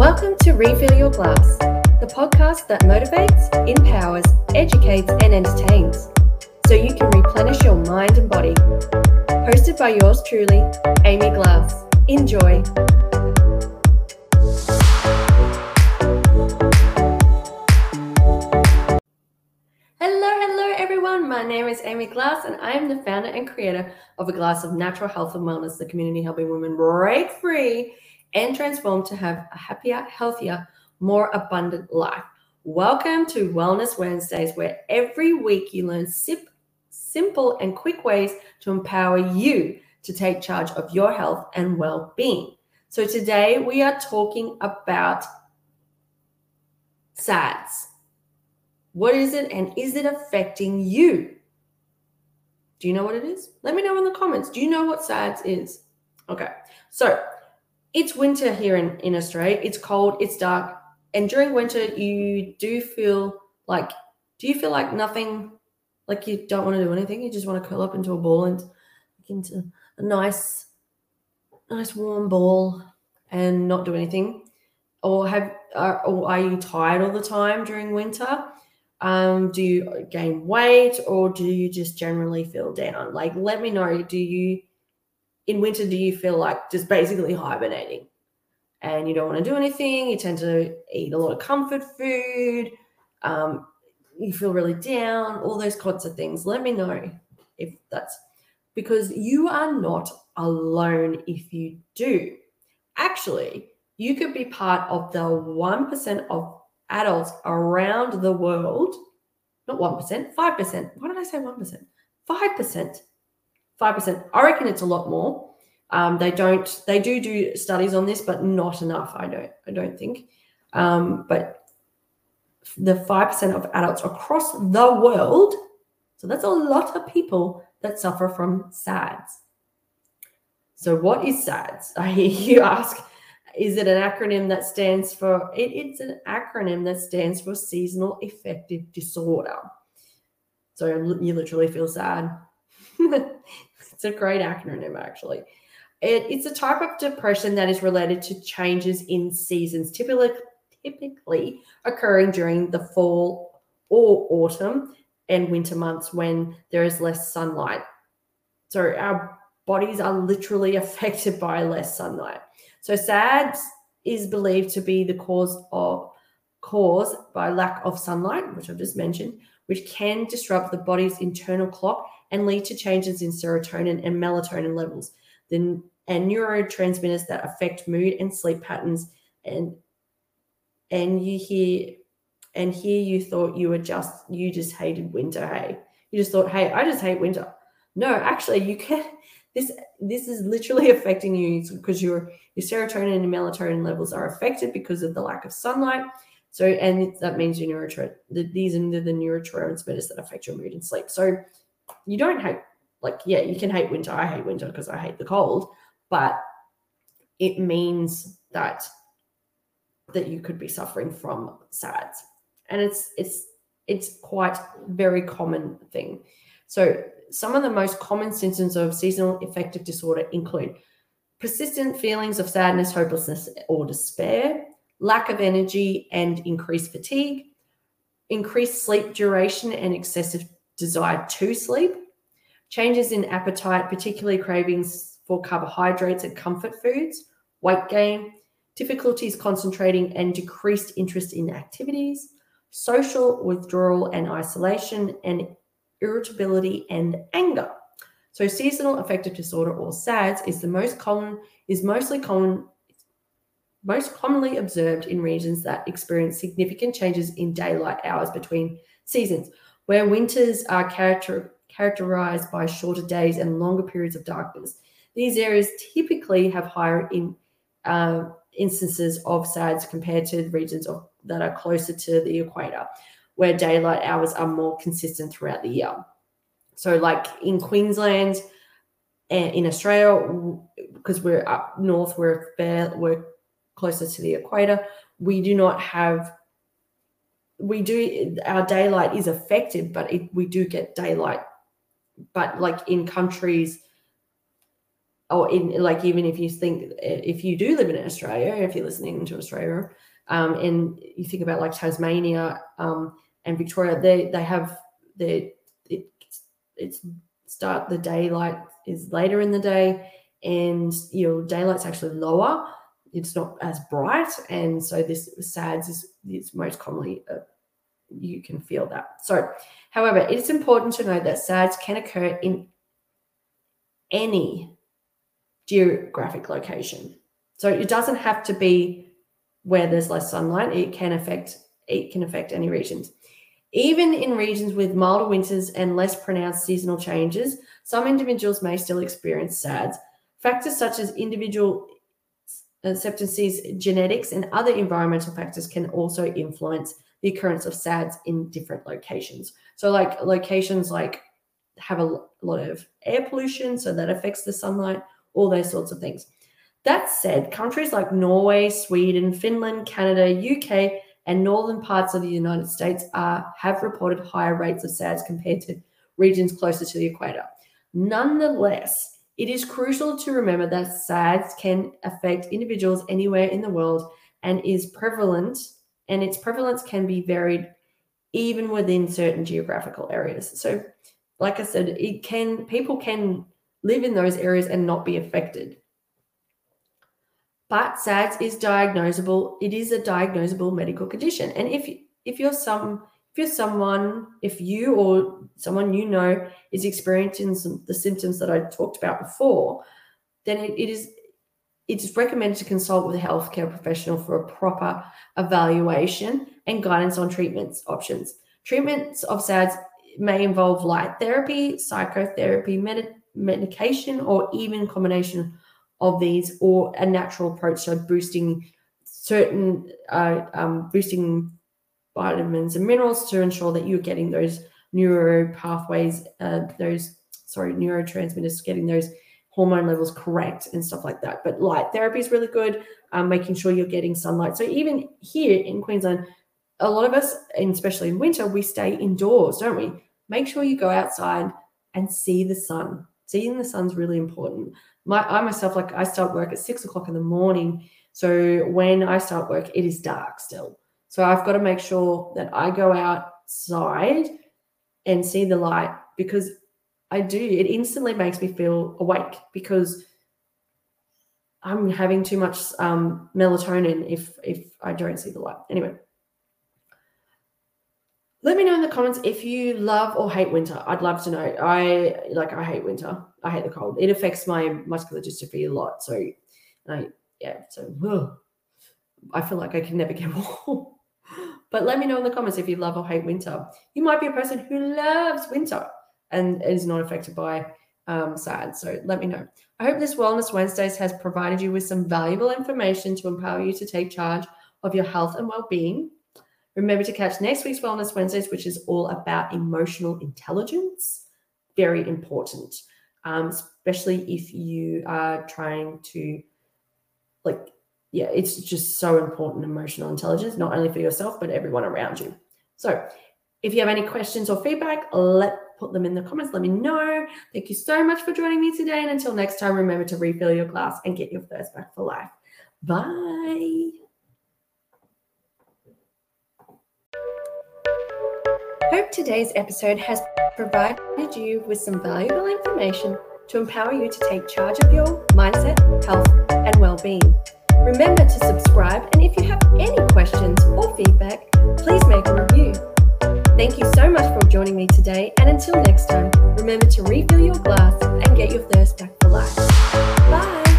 Welcome to Refill Your Glass, the podcast that motivates, empowers, educates, and entertains so you can replenish your mind and body. Hosted by yours truly, Amy Glass. Enjoy. Hello, hello, everyone. My name is Amy Glass, and I am the founder and creator of A Glass of Natural Health and Wellness, the community helping women break free and transform to have a happier, healthier, more abundant life. Welcome to Wellness Wednesdays, where every week you learn sip, simple and quick ways to empower you to take charge of your health and well being. So, today we are talking about SADS. What is it and is it affecting you? Do you know what it is? Let me know in the comments. Do you know what SADS is? Okay, so it's winter here in, in Australia. It's cold, it's dark. And during winter, you do feel like, do you feel like nothing, like you don't want to do anything? You just want to curl up into a ball and into a nice, nice warm ball and not do anything? Or have, or are you tired all the time during winter? Um, do you gain weight or do you just generally feel down? Like, let me know. Do you in winter do you feel like just basically hibernating? And you don't want to do anything you tend to eat a lot of comfort food um, you feel really down all those kinds of things. Let me know if that's because you are not alone if you do. Actually you could be part of the 1% of adults around the world not 1% 5% why did i say 1% 5% 5%. I reckon it's a lot more. Um, they don't, they do do studies on this, but not enough. I don't, I don't think. Um, but the 5% of adults across the world, so that's a lot of people that suffer from SADS. So, what is SADS? I hear you ask. Is it an acronym that stands for? It, it's an acronym that stands for seasonal affective disorder. So you literally feel sad. It's a great acronym, actually. It, it's a type of depression that is related to changes in seasons, typically, typically occurring during the fall or autumn and winter months when there is less sunlight. So our bodies are literally affected by less sunlight. So SADS is believed to be the cause of cause by lack of sunlight, which I've just mentioned, which can disrupt the body's internal clock and lead to changes in serotonin and melatonin levels, then and neurotransmitters that affect mood and sleep patterns. And and you hear and here you thought you were just you just hated winter, hey. You just thought, hey, I just hate winter. No, actually, you can this this is literally affecting you because your your serotonin and melatonin levels are affected because of the lack of sunlight. So, and that means your neurotransmitters. These are the neurotransmitters that affect your mood and sleep. So, you don't hate like yeah you can hate winter i hate winter because i hate the cold but it means that that you could be suffering from SADS and it's it's it's quite very common thing so some of the most common symptoms of seasonal affective disorder include persistent feelings of sadness hopelessness or despair lack of energy and increased fatigue increased sleep duration and excessive desire to sleep, changes in appetite, particularly cravings for carbohydrates and comfort foods, weight gain, difficulties concentrating and decreased interest in activities, social withdrawal and isolation, and irritability and anger. So seasonal affective disorder or SADS is the most common is mostly common most commonly observed in regions that experience significant changes in daylight hours between seasons, where winters are character, characterized by shorter days and longer periods of darkness. These areas typically have higher in, uh, instances of SADS compared to regions of, that are closer to the equator, where daylight hours are more consistent throughout the year. So, like in Queensland and in Australia, because we're up north, we're fair, we're closer to the equator, we do not have we do our daylight is affected, but it, we do get daylight. But like in countries or in like even if you think if you do live in Australia, if you're listening to Australia, um, and you think about like Tasmania um, and Victoria, they they have the it, it's start the daylight is later in the day, and your daylight's actually lower. It's not as bright, and so this SADS is, is most commonly uh, you can feel that. So, however, it's important to know that SADS can occur in any geographic location. So it doesn't have to be where there's less sunlight. It can affect it can affect any regions. Even in regions with milder winters and less pronounced seasonal changes, some individuals may still experience SADS. Factors such as individual acceptances, genetics, and other environmental factors can also influence the occurrence of SADS in different locations. So, like locations like have a lot of air pollution, so that affects the sunlight, all those sorts of things. That said, countries like Norway, Sweden, Finland, Canada, UK, and northern parts of the United States are, have reported higher rates of SADS compared to regions closer to the equator. Nonetheless, it is crucial to remember that SADS can affect individuals anywhere in the world and is prevalent, and its prevalence can be varied even within certain geographical areas. So, like I said, it can people can live in those areas and not be affected. But SADS is diagnosable. It is a diagnosable medical condition. And if if you're some if you're someone, if you or someone you know is experiencing some, the symptoms that I talked about before, then it, it is it is recommended to consult with a healthcare professional for a proper evaluation and guidance on treatments options. Treatments of SADS may involve light therapy, psychotherapy, med- medication, or even combination of these or a natural approach so boosting certain uh, um, boosting vitamins and minerals to ensure that you're getting those neuro pathways uh, those sorry neurotransmitters getting those hormone levels correct and stuff like that. But light therapy is really good um, making sure you're getting sunlight. So even here in queensland a lot of us and especially in winter we stay indoors don't we? Make sure you go outside and see the sun. Seeing the sun's really important. My I myself like I start work at six o'clock in the morning. So when I start work, it is dark still. So I've got to make sure that I go outside and see the light because I do. It instantly makes me feel awake because I'm having too much um, melatonin if if I don't see the light. Anyway, let me know in the comments if you love or hate winter. I'd love to know. I like I hate winter. I hate the cold. It affects my muscular dystrophy a lot. So I yeah, so ugh, I feel like I can never get warm. But let me know in the comments if you love or hate winter. You might be a person who loves winter and is not affected by um, SAD. So let me know. I hope this Wellness Wednesdays has provided you with some valuable information to empower you to take charge of your health and well-being Remember to catch next week's Wellness Wednesdays, which is all about emotional intelligence. Very important, um, especially if you are trying to, like, yeah, it's just so important emotional intelligence, not only for yourself, but everyone around you. So, if you have any questions or feedback, let put them in the comments. Let me know. Thank you so much for joining me today. And until next time, remember to refill your glass and get your thirst back for life. Bye. Hope today's episode has provided you with some valuable information to empower you to take charge of your mindset, health, and well being. Remember to subscribe, and if you have any questions or feedback, please make a review. Thank you so much for joining me today, and until next time, remember to refill your glass and get your thirst back for life. Bye.